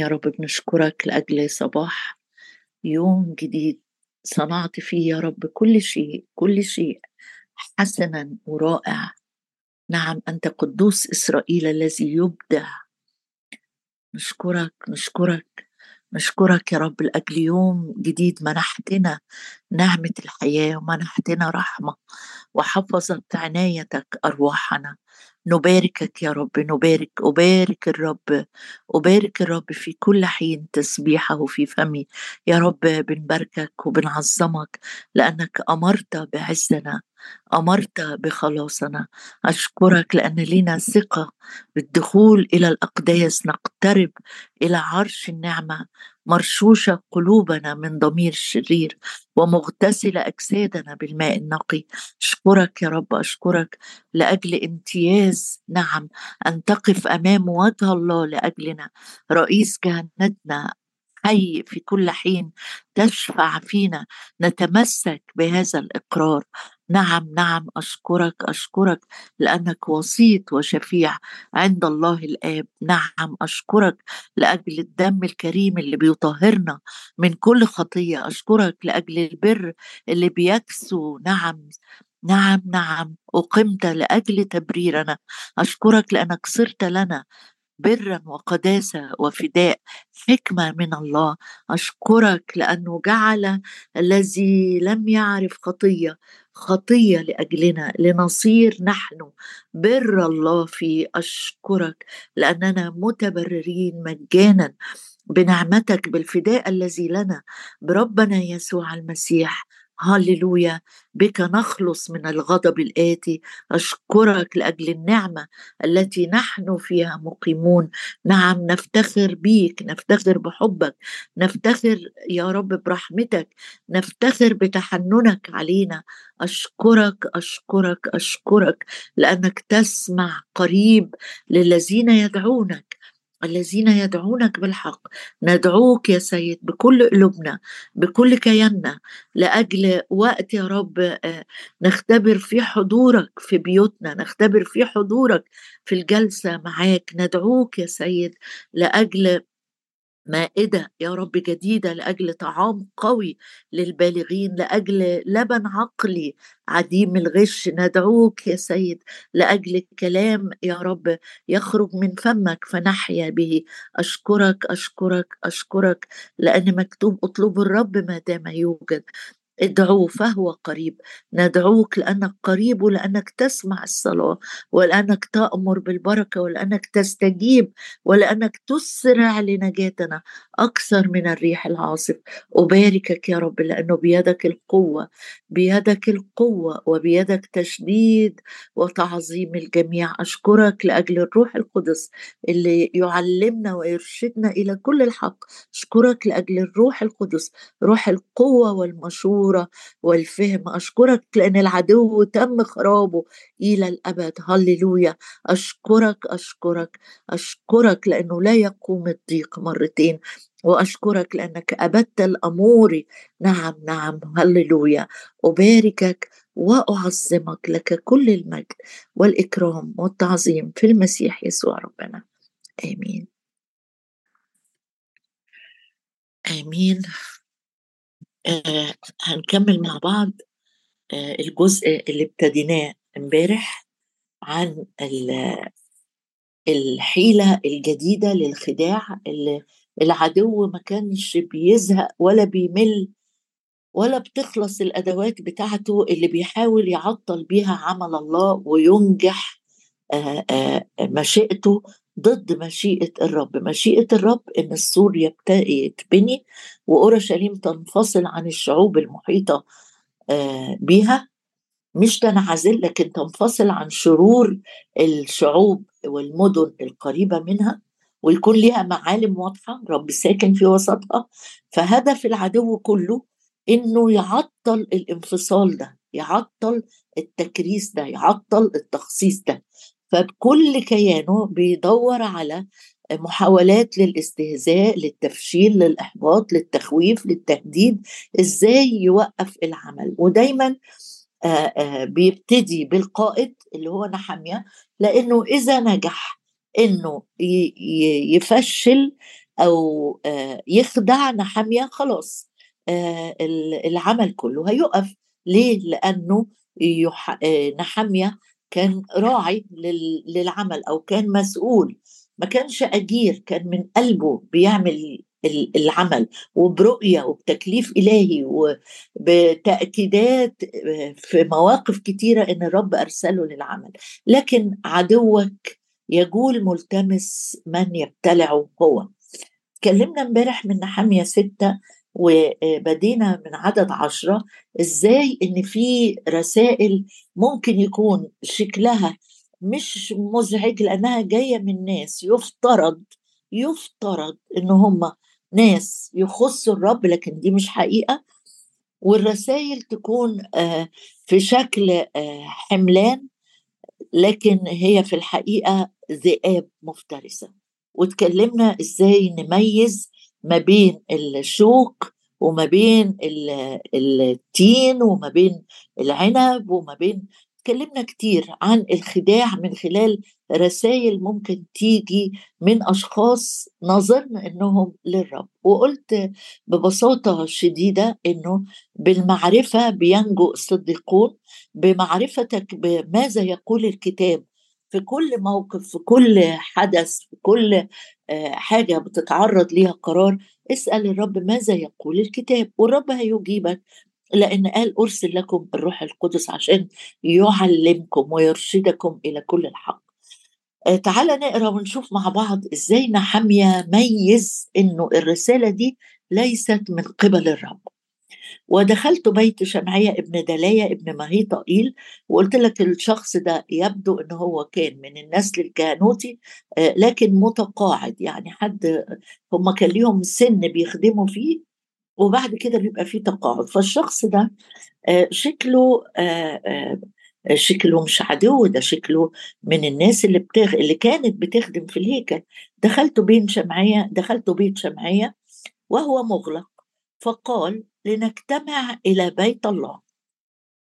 يا رب بنشكرك لأجل صباح يوم جديد صنعت فيه يا رب كل شيء كل شيء حسنا ورائع. نعم أنت قدوس إسرائيل الذي يبدع. نشكرك نشكرك نشكرك يا رب لأجل يوم جديد منحتنا نعمة الحياة ومنحتنا رحمة وحفظت عنايتك أرواحنا. نباركك يا رب نبارك أبارك الرب أبارك الرب في كل حين تسبيحه في فمي. يا رب بنباركك وبنعظمك لأنك أمرت بعزنا أمرت بخلاصنا. أشكرك لأن لنا ثقة بالدخول إلى الأقداس نقترب إلى عرش النعمة. مرشوشة قلوبنا من ضمير الشرير ومغتسلة أجسادنا بالماء النقي. أشكرك يا رب أشكرك لأجل امتياز نعم أن تقف أمام وجه الله لأجلنا. رئيس كهنتنا حي في كل حين تشفع فينا. نتمسك بهذا الإقرار. نعم نعم أشكرك أشكرك لأنك وسيط وشفيع عند الله الآب. نعم أشكرك لأجل الدم الكريم اللي بيطهرنا من كل خطية. أشكرك لأجل البر اللي بيكسو. نعم نعم نعم أقمت لأجل تبريرنا. أشكرك لأنك صرت لنا برا وقداسة وفداء حكمة من الله. أشكرك لأنه جعل الذي لم يعرف خطية خطية لأجلنا لنصير نحن. بر الله في أشكرك لأننا متبررين مجانا بنعمتك بالفداء الذي لنا. بربنا يسوع المسيح هللويا بك نخلص من الغضب الآتي. أشكرك لأجل النعمة التي نحن فيها مقيمون. نعم نفتخر بيك نفتخر بحبك. نفتخر يا رب برحمتك. نفتخر بتحننك علينا. أشكرك أشكرك أشكرك لأنك تسمع قريب للذين يدعونك. الذين يدعونك بالحق. ندعوك يا سيد بكل قلوبنا بكل كياننا لأجل وقت يا رب آه، نختبر في حضورك في بيوتنا نختبر في حضورك في الجلسة معاك. ندعوك يا سيد لأجل مائدة يا رب جديدة لأجل طعام قوي للبالغين لأجل لبن عقلي عديم الغش. ندعوك يا سيد لأجل كلام يا رب يخرج من فمك فنحيا به. أشكرك أشكرك أشكرك لأن مكتوب اطلبوا الرب ما دام يوجد. ادعوه فهو قريب. ندعوك لأنك قريب ولأنك تسمع الصلاة ولأنك تأمر بالبركة ولأنك تستجيب ولأنك تسرع لنجاتنا أكثر من الريح العاصف. أباركك يا رب لأنه بيدك القوة بيدك القوة وبيدك تشديد وتعظيم الجميع. أشكرك لأجل الروح القدس اللي يعلمنا ويرشدنا إلى كل الحق. أشكرك لأجل الروح القدس روح القوة والمشوره الصورة والفهم. أشكرك لأن العدو تم خرابه إلى الأبد. هللويا. أشكرك أشكرك أشكرك لأنه لا يقوم الضيق مرتين. وأشكرك لأنك أبدت الأمور. نعم نعم. هللويا. أباركك وأعظمك لك كل المجد والإكرام والتعظيم في المسيح يسوع ربنا. آمين. آمين. آه هنكمل مع بعض آه الجزء اللي ابتديناه امبارح عن الحيلة الجديدة للخداع اللي العدو ما كانش بيزهق ولا بيمل ولا بتخلص الأدوات بتاعته اللي بيحاول يعطل بيها عمل الله وينجح آه آه مشيئته ضد مشيئة الرب. مشيئة الرب إن السور يتبني وأورشليم تنفصل عن الشعوب المحيطة آه، بها مش تنعزل لكن تنفصل عن شرور الشعوب والمدن القريبة منها ويكون لها معالم واضحة رب ساكن في وسطها. فهدف العدو كله إنه يعطل الانفصال ده يعطل التكريس ده يعطل التخصيص ده. فبكل كيانه بيدور على محاولات للاستهزاء للتفشيل للإحباط للتخويف للتهديد إزاي يوقف العمل. ودايما بيبتدي بالقائد اللي هو نحمية لأنه إذا نجح إنه يفشل أو يخدع نحمية خلاص العمل كله هيقف. ليه؟ لأنه نحمية كان راعي للعمل أو كان مسؤول. ما كانش أجير كان من قلبه بيعمل العمل وبرؤية وبتكليف إلهي وبتأكيدات في مواقف كتيرة إن الرب أرسله للعمل. لكن عدوك يجول ملتمس من يبتلعه هو. اتكلمنا امبارح من نحمية ستة وبدينا من عدد عشرة إزاي إن في رسائل ممكن يكون شكلها مش مزعج لأنها جاية من ناس يفترض يفترض إن هم ناس يخصوا الرب لكن دي مش حقيقة والرسائل تكون آه، في شكل آه، حملان لكن هي في الحقيقة ذئاب مفترسة. وتكلمنا إزاي نميز ما بين الشوك وما بين التين وما بين العنب وما بين اتكلمنا كتير عن الخداع من خلال رسائل ممكن تيجي من أشخاص نظرنا إنهم للرب. وقلت ببساطة شديدة إنه بالمعرفة بينجو الصديقون بمعرفتك بماذا يقول الكتاب في كل موقف في كل حدث في كل آه، حاجة بتتعرض ليها قرار اسأل الرب ماذا يقول الكتاب والرب هيجيبك. لأن قال أرسل لكم الروح القدس عشان يعلمكم ويرشدكم إلى كل الحق. آه، تعالى نقرأ ونشوف مع بعض إزاي نحمية ميز إنه الرسالة دي ليست من قبل الرب. ودخلت بيت شمعية ابن دلاية ابن ماهي طائيل وقلت لك الشخص ده يبدو إن هو كان من النسل الكهنوتي آه، لكن متقاعد يعني حد هم كان ليهم سن بيخدموا فيه وبعد كده بيبقى في تقاعد. فالشخص ده آه، شكله آه، شكله مش عدو ده شكله من الناس اللي بتغ... اللي كانت بتخدم في الهيكل. دخلت بين شمعية دخلت بيت شمعية وهو مغلق. فقال لنجتمع إلى بيت الله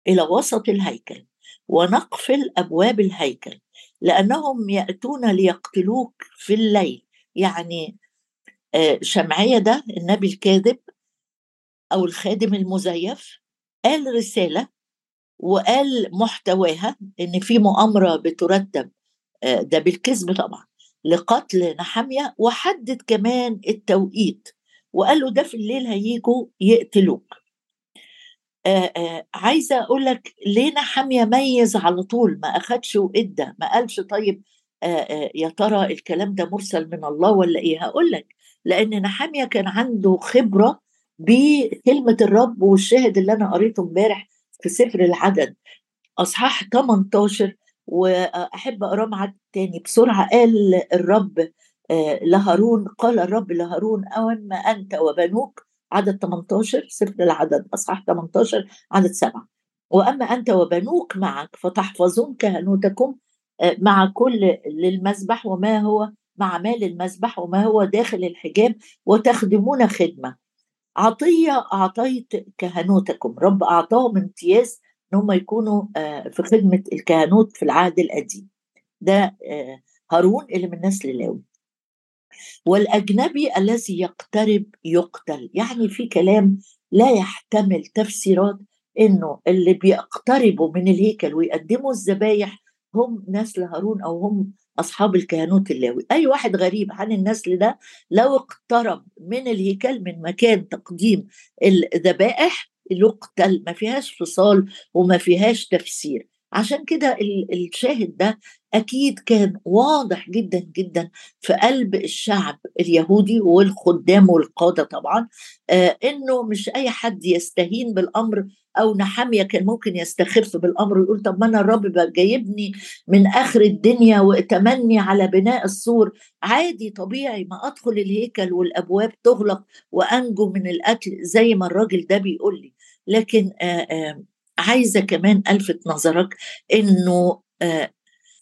إلى وسط الهيكل ونقفل أبواب الهيكل لأنهم يأتون ليقتلوك في الليل. يعني شمعية ده النبي الكاذب أو الخادم المزيف قال رسالة وقال محتواها إن في مؤامرة بترتب آه، ده بالكذب طبعا لقتل نحاميه وحدد كمان التوقيت. وقال له ده في الليل هيجوا يقتلوك. آه عايزة أقول لك ليه نحاميه ميز على طول ما أخدش وإدى ما قالش طيب يا ترى الكلام ده مرسل من الله ولا إيه؟ هقول لك لأن نحاميه كان عنده خبرة بكلمة الرب والشاهد اللي أنا قريته امبارح في سفر العدد. أصحاح 18 وأحب أقرأه معاك تاني. بسرعة قال الرب لهارون قال الرب لهارون اما أنت وبنوك عدد 18 سفر العدد أصحاح 18 عدد سبعة. وأما أنت وبنوك معك فتحفظون كهنوتكم آه، مع كل للمذبح وما هو مع مال المذبح وما هو داخل الحجاب وتخدمون خدمة. عطية أعطيت كهنوتكم. رب اعطاهم امتياز إن هم يكونوا آه، في خدمة الكهنوت في العهد القديم. ده آه، هارون اللي من نسل لاوي والأجنبي الذي يقترب يقتل. يعني في كلام لا يحتمل تفسيرات إنه اللي بيقتربوا من الهيكل ويقدموا الذبايح هم نسل هارون أو هم أصحاب الكهنوت اللاوي. أي واحد غريب عن النسل ده لو اقترب من الهيكل من مكان تقديم الذبائح يقتل. ما فيهاش فصال وما فيهاش تفسير. عشان كده الشاهد ده أكيد كان واضح جدا جدا في قلب الشعب اليهودي والخدام والقادة طبعا آه إنه مش أي حد يستهين بالأمر أو نحامية كان ممكن يستخف بالأمر ويقول طب ما أنا الرب جايبني من آخر الدنيا واتمني على بناء السور. عادي طبيعي ما أدخل الهيكل والأبواب تغلق وأنجو من القتل زي ما الراجل ده بيقول لي. لكن آآ آآ عايزة كمان ألفت نظرك إنه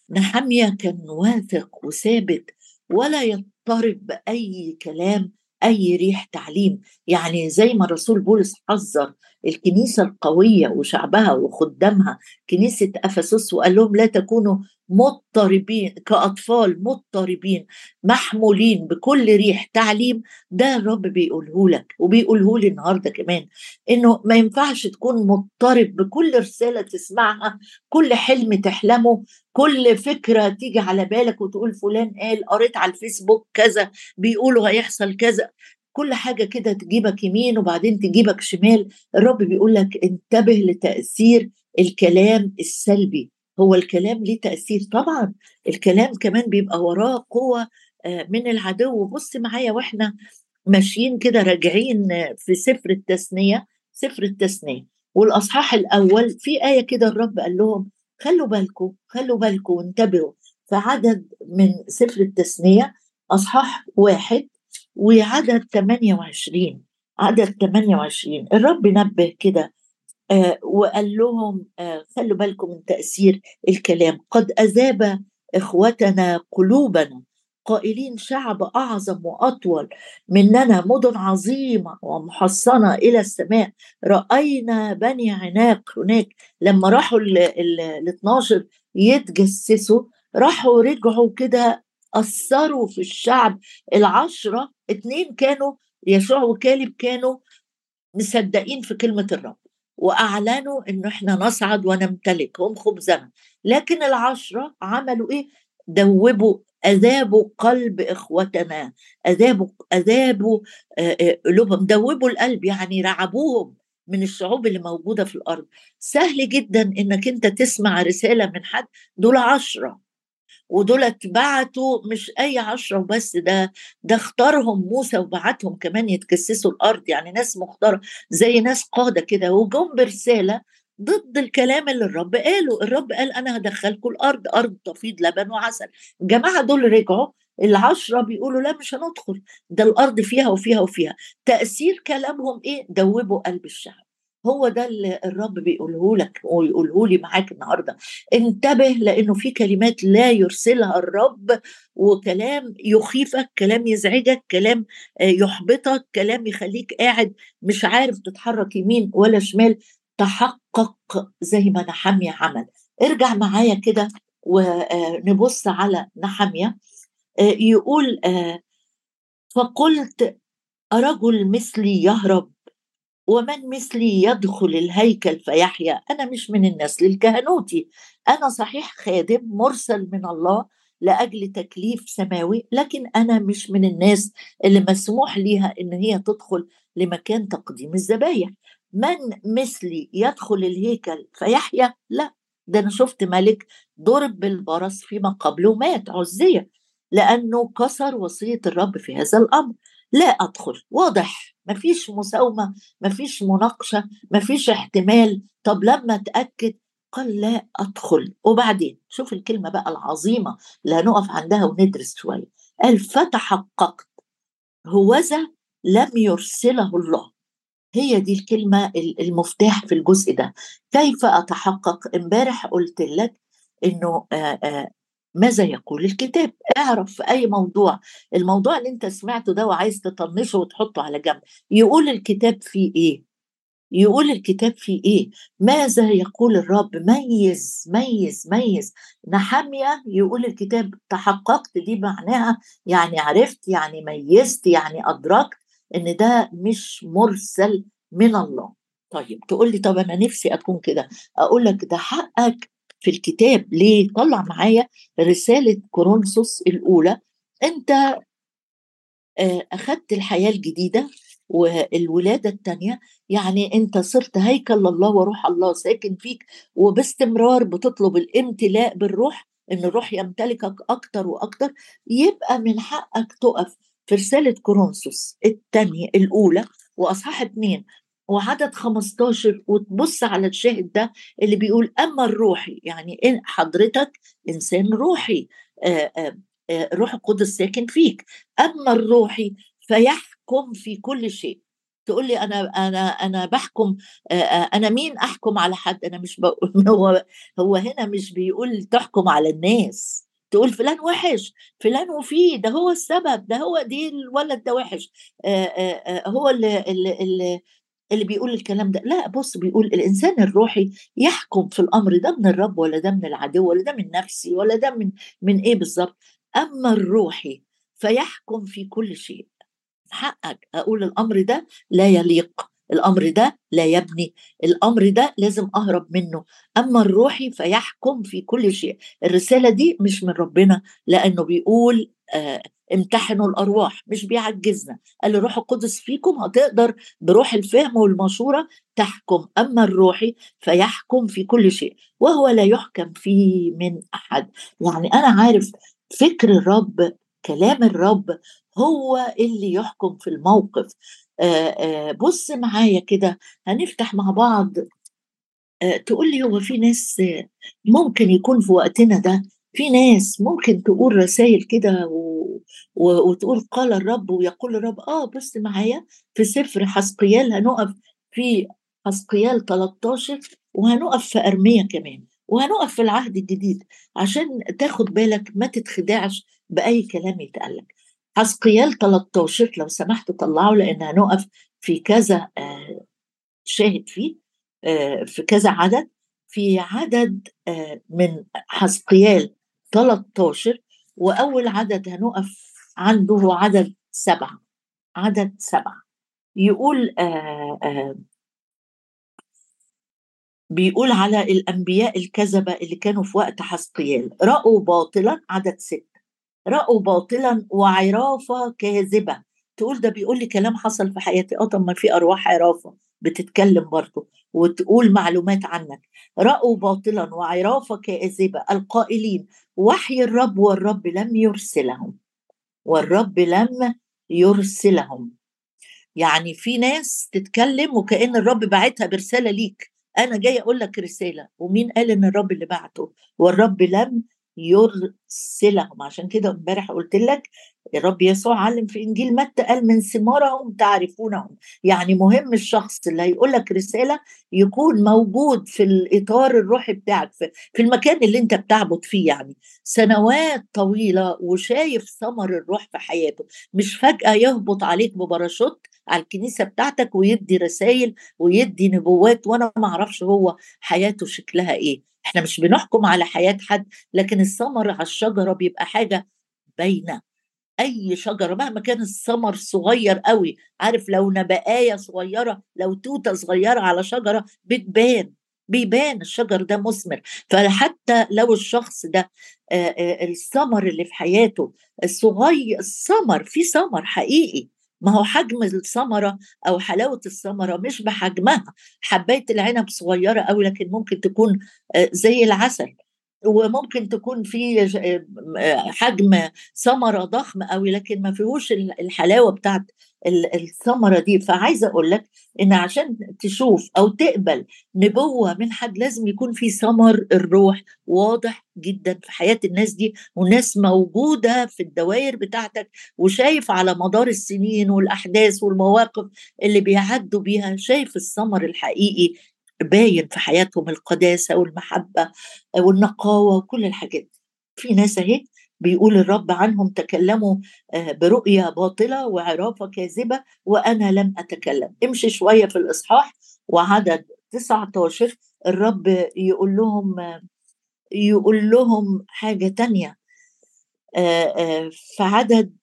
نحمية كان واثق وثابت ولا يضطرب باي كلام أي ريح تعليم. يعني زي ما الرسول بولس حذر الكنيسة القوية وشعبها وخدامها كنيسة أفسس وقال لهم لا تكونوا مضطربين كأطفال مضطربين محمولين بكل ريح تعليم ده الرب بيقوله لك وبيقوله لي النهارده كمان إنه ما ينفعش تكون مضطرب بكل رسالة تسمعها كل حلم تحلمه كل فكرة تيجي على بالك وتقول فلان قال قريت على الفيسبوك كذا بيقولوا هيحصل كذا. كل حاجة كده تجيبك يمين وبعدين تجيبك شمال الرب بيقول لك انتبه لتأثير الكلام السلبي. هو الكلام ليه تأثير؟ طبعا الكلام كمان بيبقى وراه قوة آه، من العدو. بص معايا وإحنا ماشيين كده راجعين في سفر التثنية سفر التثنية. والأصحاح الأول في آية كده الرب قال لهم خلوا بالكم خلوا بالكم وانتبهوا. في عدد من سفر التثنية أصحاح واحد وعدد 28 عدد 28 الرب نبه كده آه وقال لهم آه خلوا بالكم من تأثير الكلام. قد أذاب إخوتنا قلوبنا. قائلين شعب أعظم وأطول مننا مدن عظيمة ومحصنة إلى السماء. رأينا بني عناق هناك. لما راحوا ال 12 يتجسسوا راحوا رجعوا كده أثروا في الشعب. العشرة اتنين كانوا يشوع وكالب كانوا مصدقين في كلمة الرب وأعلنوا إنه إحنا نصعد ونمتلك هم خبزنا لكن العشرة عملوا إيه؟ دوبوا أذابوا قلب إخوتنا أذابوا أذابوا قلوبهم دوبوا القلب يعني رعبوهم من الشعوب اللي موجودة في الأرض. سهل جدا إنك أنت تسمع رسالة من حد دول عشرة. ودول بعتوا مش أي عشرة وبس ده ده اختارهم موسى وبعتهم كمان يتكسسوا الأرض. يعني ناس مختارة زي ناس قادة كده وجم برسالة ضد الكلام اللي الرب قاله. الرب قال أنا هدخلكم الأرض أرض تفيض لبن وعسل. الجماعه دول رجعوا العشرة بيقولوا لا مش هندخل ده الأرض فيها وفيها وفيها. تأثير كلامهم إيه؟ دوبوا قلب الشعب. هو ده اللي الرب بيقوله لك ويقوله لي معاك النهارده. انتبه لأنه في كلمات لا يرسلها الرب وكلام يخيفك كلام يزعجك كلام آه، يحبطك كلام يخليك قاعد مش عارف تتحرك يمين ولا شمال. تحقق زي ما نحمية عمل. ارجع معايا كده ونبص على نحمية آه، يقول آه، فقلت أرجل مثلي يهرب؟ ومن مثلي يدخل الهيكل فيحيا أنا مش من النسل الكهنوتي أنا صحيح خادم مرسل من الله لأجل تكليف سماوي لكن أنا مش من الناس اللي مسموح ليها إن هي تدخل لمكان تقديم الذبايح. من مثلي يدخل الهيكل فيحيا؟ لا. ده أنا شفت ملك ضرب بالبرص فيما قبله مات عزية لأنه كسر وصية الرب في هذا الأمر. لا أدخل. واضح. مفيش مساومة مفيش مناقشة مفيش احتمال. طب لما أتأكد؟ قال لا أدخل. وبعدين؟ شوف الكلمة بقى العظيمة اللي هنقف عندها وندرس شوية. قال فتحققت. هوذا لم يرسله الله. هي دي الكلمة المفتاح في الجزء ده. كيف أتحقق؟ امبارح قلت لك إنه ماذا يقول الكتاب؟ اعرف في أي موضوع. الموضوع اللي أنت سمعته ده وعايز تطنشه وتحطه على جنب يقول الكتاب فيه إيه؟ يقول الكتاب فيه إيه؟ ماذا يقول الرب؟ ميز ميز ميز. نحمية يقول الكتاب تحققت دي معناها يعني عرفت يعني ميزت يعني أدركت إن ده مش مرسل من الله. طيب تقول لي طب أنا نفسي أكون كده. أقول لك ده حقك في الكتاب. ليه؟ طلع معايا رسالة كورنثوس الأولى. أنت آه، أخذت الحياة الجديدة والولادة الثانية يعني أنت صرت هيكل لله وروح الله ساكن فيك وباستمرار بتطلب الامتلاء بالروح إن الروح يمتلكك أكتر وأكتر. يبقى من حقك تقف في رسالة كورنثوس الثانية الأولى وأصحاح اثنين وعدد 15 وتبص على الشاهد ده اللي بيقول أما الروحي يعني إن حضرتك إنسان روحي آآ آآ روح القدس ساكن فيك. أما الروحي فيحكم في كل شيء. تقول لي أنا أنا أنا بحكم أنا مين أحكم على حد؟ أنا مش بقول هو هو هنا مش بيقول تحكم على الناس. تقول فلان وحش فلان وفيه ده هو السبب ده هو دي الولد ده وحش. هو اللي, اللي, اللي اللي بيقول الكلام ده. لا بص بيقول الإنسان الروحي يحكم في الأمر ده من الرب ولا ده من العدو ولا ده من نفسي ولا ده من من إيه بالظبط أما الروحي فيحكم في كل شيء. حقك أقول الأمر ده لا يليق. الأمر ده لا يبني الأمر ده لازم أهرب منه. أما الروحي فيحكم في كل شيء. الرسالة دي مش من ربنا لأنه بيقول آه امتحنوا الأرواح مش بيعجزنا. قال الروح القدس فيكم هتقدر بروح الفهم والمشورة تحكم. أما الروحي فيحكم في كل شيء وهو لا يحكم فيه من أحد. يعني أنا عارف فكر الرب كلام الرب هو اللي يحكم في الموقف. بص معايا كده هنفتح مع بعض. تقول لي هو في ناس ممكن يكون في وقتنا ده في ناس ممكن تقول رسائل كده و... وتقول قال الرب ويقول الرب. آه بص معايا في سفر حسقيال هنقف في حسقيال 13 وهنقف في أرميا كمان وهنقف في العهد الجديد عشان تاخد بالك ما تتخدعش بأي كلام يتقالك حسقيال 13 لو سمحت طلعوا لأن هنقف في كذا آه، شاهد فيه آه، في كذا عدد. في عدد آه، من حسقيال 13 وأول عدد هنقف عنده هو عدد سبعة. عدد سبعة. يقول بيقول على الأنبياء الكذبة اللي كانوا في وقت حسقيال رأوا باطلا عدد ست رأوا باطلا وعرافة كاذبة. تقول ده بيقول لي كلام حصل في حياتي. آه طب ما في أرواح عرافة بتتكلم برضه وتقول معلومات عنك. رأوا باطلا وعرافة كاذبة. القائلين وحي الرب والرب لم يرسلهم. والرب لم يرسلهم. يعني في ناس تتكلم وكأن الرب بعتها برسالة ليك. أنا جاي أقول لك رسالة. ومين قال إن الرب اللي بعته؟ والرب لم يرسلهم عشان كده امبارح قلت لك الرب يسوع علم في إنجيل متى قال من ثمارهم تعرفونهم. يعني مهم الشخص اللي هيقول لك رسالة يكون موجود في الإطار الروحي بتاعك في, في المكان اللي أنت بتعبد فيه يعني. سنوات طويلة وشايف ثمر الروح في حياته. مش فجأة يهبط عليك بباراشوت على الكنيسة بتاعتك ويدي رسائل ويدي نبوات وأنا ما أعرفش هو حياته شكلها إيه. إحنا مش بنحكم على حياة حد لكن الثمر على الشجرة بيبقى حاجة باينة. أي شجرة مهما كان الثمر صغير قوي عارف لو نبقاية صغيرة لو توتة صغيرة على شجرة بتبان بيبان الشجر ده مثمر. فحتى لو الشخص ده الثمر اللي في حياته الصغير الثمر في ثمر حقيقي. ما هو حجم الثمرة أو حلاوة الثمرة مش بحجمها. حبايه العنب صغيرة قوي لكن ممكن تكون زي العسل. وممكن تكون في حجم ثمرة ضخم قوي لكن ما فيهوش الحلاوة بتاعت الثمرة دي. فعايزة أقول لك إن عشان تشوف أو تقبل نبوة من حد لازم يكون في ثمر الروح واضح جدا في حياة الناس دي وناس موجودة في الدوائر بتاعتك وشايف على مدار السنين والأحداث والمواقف اللي بيعدوا بيها شايف الثمر الحقيقي باين في حياتهم القداسة والمحبة والنقاوة وكل الحاجات في ناس أهي بيقول الرب عنهم تكلموا آه، برؤية باطلة وعرافة كاذبة وأنا لم أتكلم. امشي شوية في الإصحاح وعدد 19 الرب يقول لهم يقول لهم حاجة تانية. آه، آه، في عدد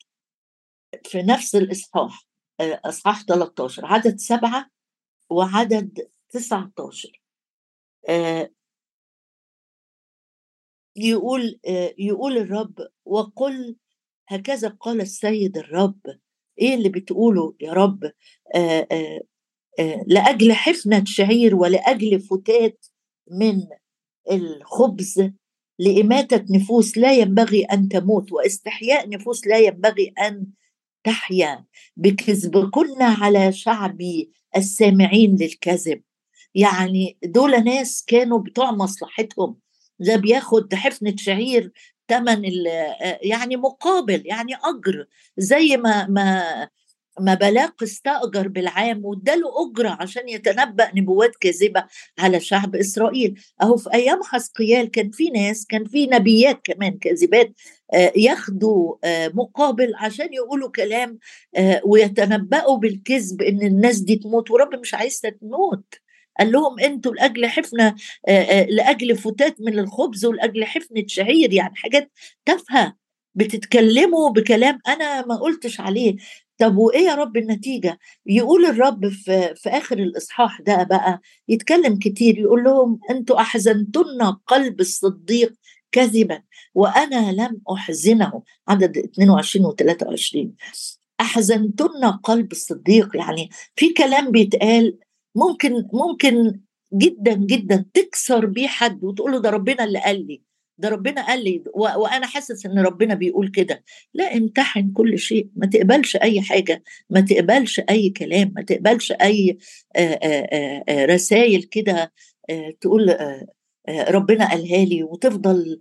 في نفس الإصحاح إصحاح 13 عدد سبعة وعدد 19 يقول يقول الرب وقل هكذا قال السيد الرب. إيه اللي بتقوله يا رب؟ آآ لأجل حفنة شعير ولأجل فتات من الخبز لإماتة نفوس لا ينبغي أن تموت واستحياء نفوس لا ينبغي أن تحيا. بكذبكن على شعبي السامعين للكذب. يعني دول ناس كانوا بتوع مصلحتهم. ده بياخد حفنة شعير ثمن يعني مقابل يعني أجر. زي ما ما ما بلاق استأجر بالعام واداله أجرة عشان يتنبأ نبوات كاذبة على شعب إسرائيل. أهو في أيام حسقيال كان في ناس كان في نبيات كمان كاذبات آه، ياخدوا آه، مقابل عشان يقولوا كلام آه، ويتنبأوا بالكذب إن الناس دي تموت ورب مش عايزها تموت. قال لهم أنتوا لأجل حفنة لأجل فتات من الخبز ولأجل حفنة شعير يعني حاجات تافهة بتتكلموا بكلام أنا ما قلتش عليه. طب وإيه يا رب النتيجة؟ يقول الرب في, في آخر الإصحاح ده بقى يتكلم كتير يقول لهم أنتوا أحزنتن قلب الصديق كذبا وأنا لم أحزنه. عدد 22 و 23 أحزنتن قلب الصديق يعني في كلام بيتقال ممكن ممكن جدا جدا تكسر بيه حد وتقول له ده ربنا اللي قال لي ده ربنا قال لي وأنا حاسس إن ربنا بيقول كده. لا امتحن كل شيء ما تقبلش أي حاجة ما تقبلش أي كلام ما تقبلش أي رسائل كده تقول ربنا قالها لي وتفضل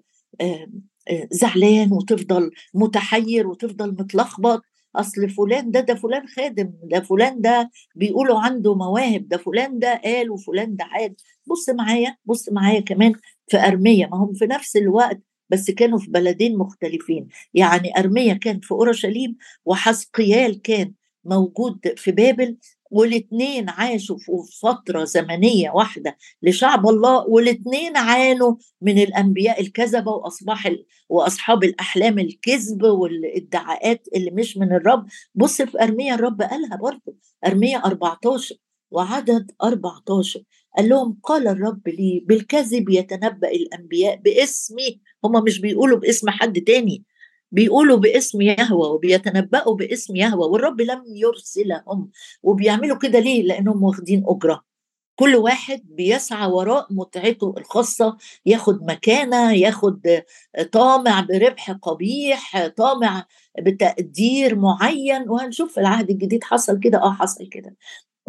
زعلان وتفضل متحير وتفضل متلخبط. أصل فلان ده ده فلان خادم ده فلان ده بيقولوا عنده مواهب ده فلان ده قال وفلان ده عاد. بص معايا بص معايا كمان في أرمية ما هم في نفس الوقت بس كانوا في بلدين مختلفين. يعني أرمية كان في أورشليم وحسقيال كان موجود في بابل والاثنين عاشوا في فترة زمنية واحدة لشعب الله والاثنين عانوا من الأنبياء الكذبة وأصباح وأصحاب الأحلام الكذب والادعاءات اللي مش من الرب. بص في أرمية الرب قالها برضه أرمية 14 وعدد 14 قال لهم قال الرب لي بالكذب يتنبأ الأنبياء باسمي. هم مش بيقولوا باسم حد تاني. بيقولوا باسم يهوى وبيتنبأوا باسم يهوى والرب لم يرسلهم وبيعملوا كده ليه؟ لأنهم واخدين أجرة. كل واحد بيسعى وراء متعته الخاصة ياخد مكانة ياخد طامع بربح قبيح طامع بتقدير معين. وهنشوف في العهد الجديد حصل كده آه حصل كده.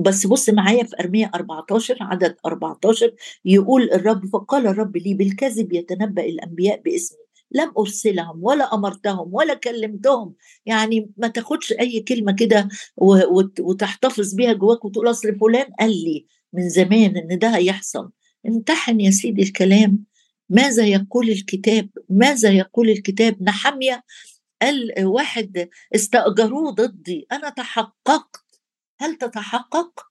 بس بص معايا في أرمية 14 عدد 14 يقول الرب فقال الرب لي بالكذب يتنبأ الأنبياء باسمي. لم أرسلهم ولا أمرتهم ولا كلمتهم. يعني ما تاخدش أي كلمة كده وتحتفظ بيها جواك وتقول أصل فلان قال لي من زمان إن ده هيحصل. امتحن يا سيدي الكلام. ماذا يقول الكتاب؟ ماذا يقول الكتاب؟ نحمية. قال واحد استأجروه ضدي. أنا تحققت. هل تتحقق؟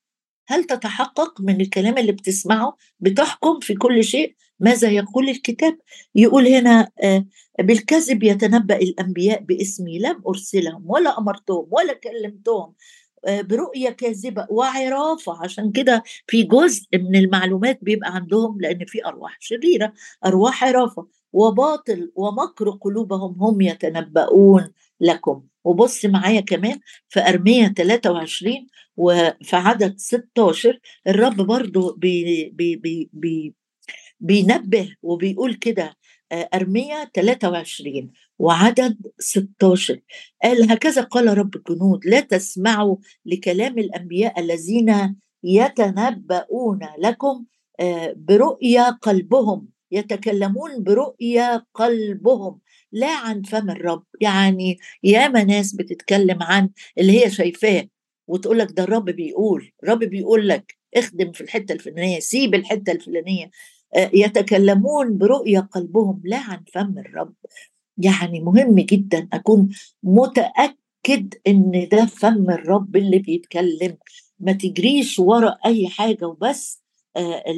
هل تتحقق من الكلام اللي بتسمعه بتحكم في كل شيء؟ ماذا يقول الكتاب؟ يقول هنا آه، بالكذب يتنبأ الأنبياء باسمي لم أرسلهم ولا أمرتهم ولا كلمتهم آه، برؤية كاذبة وعرافة. عشان كده في جزء من المعلومات بيبقى عندهم لأن في أرواح شريرة أرواح عرافة وباطل ومكر قلوبهم هم يتنبؤون. لكم. وبص معايا كمان في أرميا 23 وفي عدد 16 الرب برضو بي بي بي بي بينبه وبيقول كده آه، أرمية 23 وعدد 16 قال هكذا قال رب الجنود لا تسمعوا لكلام الأنبياء الذين يتنبؤون لكم آه، برؤيا قلبهم يتكلمون برؤيا قلبهم. لا عن فم الرب. يعني ياما ناس بتتكلم عن اللي هي شايفاه وتقول لك ده الرب بيقول الرب بيقول لك اخدم في الحتة الفلانية سيب الحتة الفلانية. آه، يتكلمون برؤيا قلبهم لا عن فم الرب. يعني مهم جدا أكون متأكد إن ده فم الرب اللي بيتكلم. ما تجريش ورا أي حاجة وبس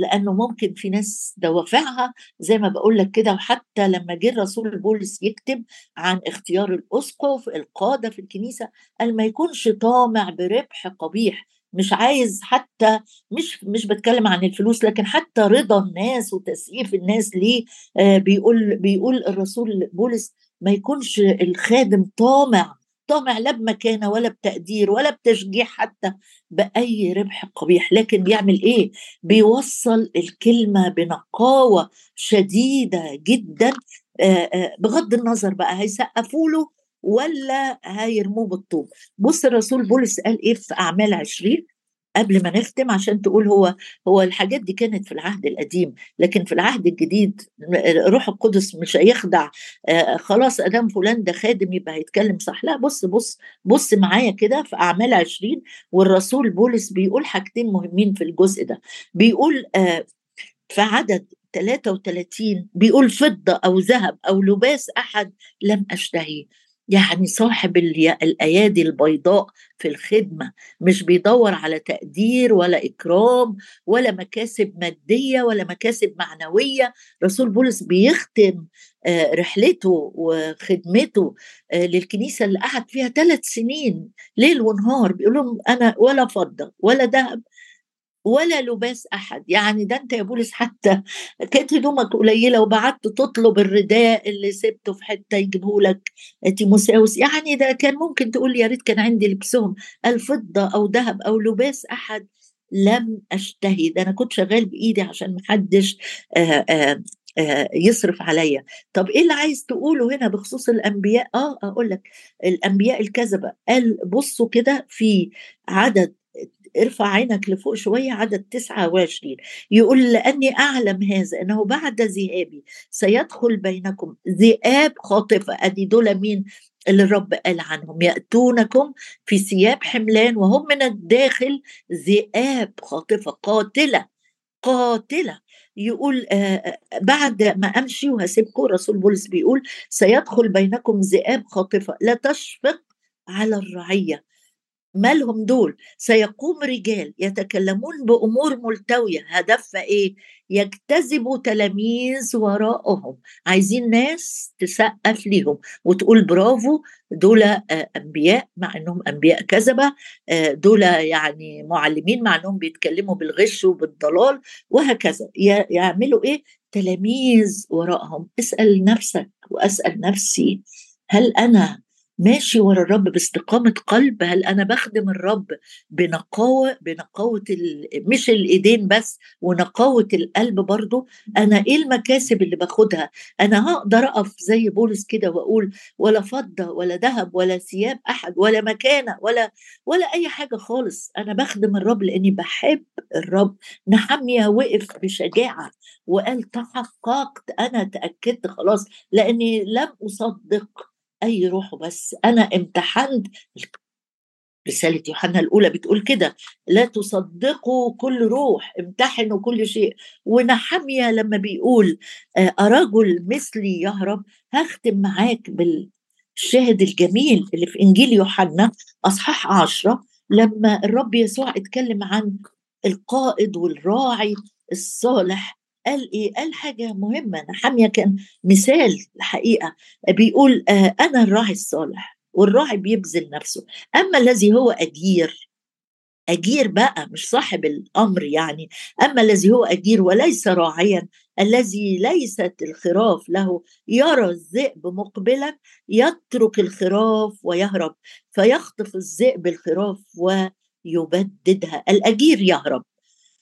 لأنه ممكن في ناس دوافعها زي ما بقول لك كده وحتى لما جه الرسول بولس يكتب عن اختيار الاسقف القادة في الكنيسة قال ما يكونش طامع بربح قبيح مش عايز حتى مش مش بتكلم عن الفلوس لكن حتى رضا الناس وتسقيف الناس ليه آه بيقول بيقول الرسول بولس ما يكونش الخادم طامع طامع لا بمكانة ولا بتقدير ولا بتشجيع حتى بأي ربح قبيح. لكن بيعمل إيه؟ بيوصل الكلمة بنقاوة شديدة جدا بغض النظر بقى هيسقفوا له ولا هيرموه بالطوب. بص الرسول بولس قال إيه في أعمال عشرين؟ قبل ما نختم عشان تقول هو هو الحاجات دي كانت في العهد القديم لكن في العهد الجديد روح القدس مش هيخدع آه خلاص أدام فلان ده خادم يبقى هيتكلم صح. لا بص بص بص معايا كده في أعمال عشرين والرسول بولس بيقول حاجتين مهمين في الجزء ده. بيقول آه في عدد 33 بيقول فضة أو ذهب أو لباس أحد لم أشتهي يعني صاحب الأيادي البيضاء في الخدمة مش بيدور على تقدير ولا إكرام ولا مكاسب مادية ولا مكاسب معنوية. رسول بولس بيختم آه، رحلته وخدمته آه، للكنيسة اللي قعد فيها ثلاث سنين ليل ونهار. بيقول لهم أنا ولا فضة ولا ذهب ولا لباس أحد. يعني ده أنت يا بولس حتى كانت هدومك قليلة وبعدت تطلب الرداء اللي سبته في حتة يجيبه لك تيموساوس. يعني ده كان ممكن تقول يا ريت كان عندي لبسهم الفضة أو ذهب أو لباس أحد. لم أشتهي. ده أنا كنت شغال بإيدي عشان محدش آآ آآ آآ يصرف عليا. طب إيه اللي عايز تقوله هنا بخصوص الأنبياء؟ آه أقول لك الأنبياء الكذبة. قال بصوا كده في عدد ارفع عينك لفوق شوية عدد 29 يقول لأني أعلم هذا أنه بعد ذهابي سيدخل بينكم ذئاب خاطفة. أدي دول مين اللي الرب قال عنهم؟ يأتونكم في ثياب حملان وهم من الداخل ذئاب خاطفة قاتلة قاتلة. يقول بعد ما أمشي وهسيبكم رسول بولس بيقول سيدخل بينكم ذئاب خاطفة. لا تشفق على الرعية. مالهم دول؟ سيقوم رجال يتكلمون بأمور ملتوية. هدفها إيه؟ يجتذبوا تلاميذ وراءهم. عايزين ناس تسقف ليهم وتقول برافو دول آه، أنبياء مع إنهم أنبياء كذبة آه، دول يعني معلمين مع إنهم بيتكلموا بالغش وبالضلال وهكذا. يعملوا إيه؟ تلاميذ وراءهم. اسأل نفسك وأسأل نفسي هل أنا ماشي ورا الرب باستقامة قلب. هل أنا بخدم الرب بنقاوة بنقاوة مش الإيدين بس ونقاوة القلب برضو أنا إيه المكاسب اللي باخدها؟ أنا هقدر أقف زي بولس كده وأقول ولا فضة ولا ذهب ولا ثياب أحد ولا مكانة ولا ولا أي حاجة خالص. أنا بخدم الرب لأني بحب الرب. نحمية وقف بشجاعة. وقال تحققت. أنا تأكدت خلاص. لأني لم أصدق أي روح بس. أنا امتحنت رسالة يوحنا الأولى بتقول كده لا تصدقوا كل روح امتحنوا كل شيء. ونحمية لما بيقول آه، أرجل مثلي يهرب هختم معاك بالشاهد الجميل اللي في إنجيل يوحنا أصحاح عشرة لما الرب يسوع اتكلم عن القائد والراعي الصالح قال إيه؟ قال حاجة مهمة حامية كان مثال الحقيقة. بيقول آه أنا الراعي الصالح والراعي بيبذل نفسه. أما الذي هو اجير اجير بقى مش صاحب الأمر يعني. أما الذي هو اجير وليس راعيا الذي ليست الخراف له. يرى الذئب مقبلا يترك الخراف ويهرب. فيخطف الذئب الخراف ويبددها. الاجير يهرب.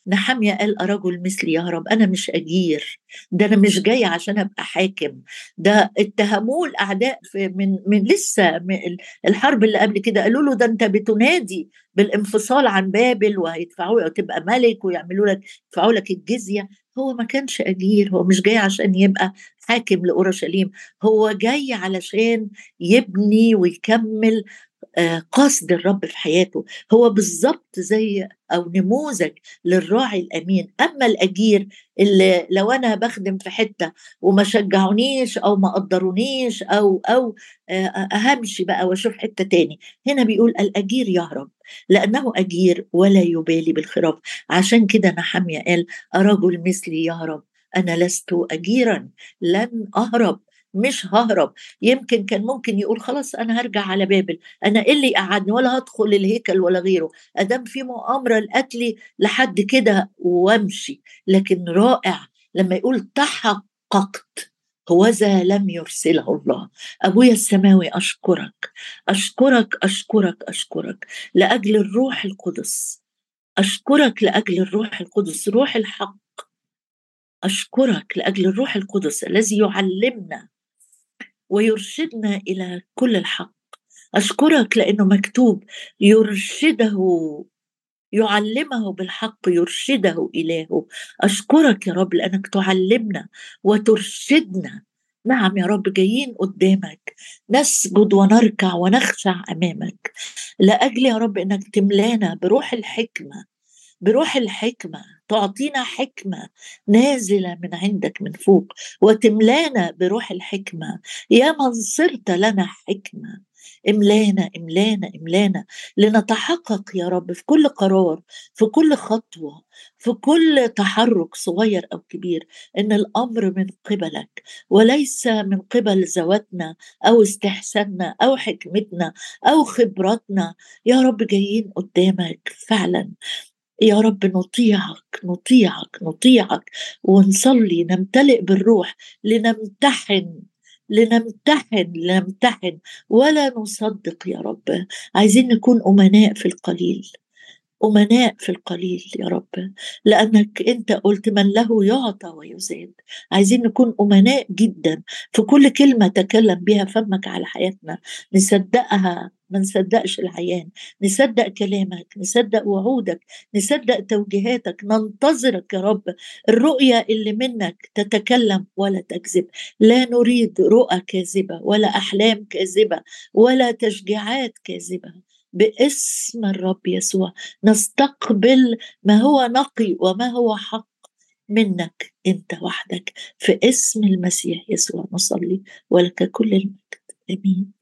نحمية قال أرجل مثلي يا رب أنا مش أجير ده أنا مش جاي عشان أبقى حاكم ده اتهموه الأعداء في من من لسه الحرب اللي قبل كده قالوا له ده أنت بتنادي بالانفصال عن بابل وهيدفعوا تبقى ملك ويعملوا لك يدفعوا لك الجزية. هو ما كانش أجير هو مش جاي عشان يبقى حاكم لأورشليم هو جاي علشان يبني ويكمل آه، قصد الرب في حياته. هو بالظبط زي أو نموذج للراعي الأمين. أما الأجير اللي لو أنا بخدم في حتة وما شجعونيش أو ما قدرونيش أو أو آه، همشي بقى وأشوف حتة تاني. هنا بيقول الأجير يهرب لأنه أجير ولا يبالي بالخراف. عشان كده نحميا قال رجل مثلي يهرب أنا لست اجيرا لن أهرب مش ههرب. يمكن كان ممكن يقول خلاص أنا هرجع على بابل أنا إيه اللي قعدني ولا هدخل الهيكل ولا غيره. أدام في مؤامرة لقتلي لحد كده وأمشي. لكن رائع لما يقول تحققت هوذا لم يرسله الله. أبويا السماوي أشكرك. أشكرك أشكرك أشكرك لأجل الروح القدس. أشكرك لأجل الروح القدس. روح الحق. أشكرك لأجل الروح القدس الذي يعلمنا ويرشدنا إلى كل الحق. أشكرك لأنه مكتوب يرشده يعلمه بالحق يرشده إلهه أشكرك يا رب لأنك تعلمنا وترشدنا. نعم يا رب جايين قدامك. نسجد ونركع ونخشع أمامك. لأجل يا رب أنك تملانا بروح الحكمة بروح الحكمة. تعطينا حكمة نازلة من عندك من فوق وتملانا بروح الحكمة. يا من صرت لنا حكمة. املانا املانا املانا. لنتحقق يا رب في كل قرار في كل خطوة في كل تحرك صغير أو كبير إن الأمر من قبلك وليس من قبل ذواتنا أو استحساننا أو حكمتنا أو خبراتنا. يا رب جايين قدامك فعلا. يا رب نطيعك نطيعك نطيعك ونصلي نمتلئ بالروح لنمتحن لنمتحن لنمتحن ولا نصدق يا رب. عايزين نكون أمناء في القليل. أمناء في القليل يا رب. لأنك أنت قلت من له يعطى ويزاد عايزين نكون أمناء جدا في كل كلمة تكلم بها فمك على حياتنا. نصدقها ما نصدقش العيان. نصدق كلامك نصدق وعودك نصدق توجيهاتك. ننتظرك يا رب. الرؤية اللي منك تتكلم ولا تكذب. لا نريد رؤى كاذبة ولا أحلام كاذبة ولا تشجيعات كاذبة. باسم الرب يسوع. نستقبل ما هو نقي وما هو حق منك انت وحدك. في اسم المسيح يسوع نصلي ولك كل المجد. آمين.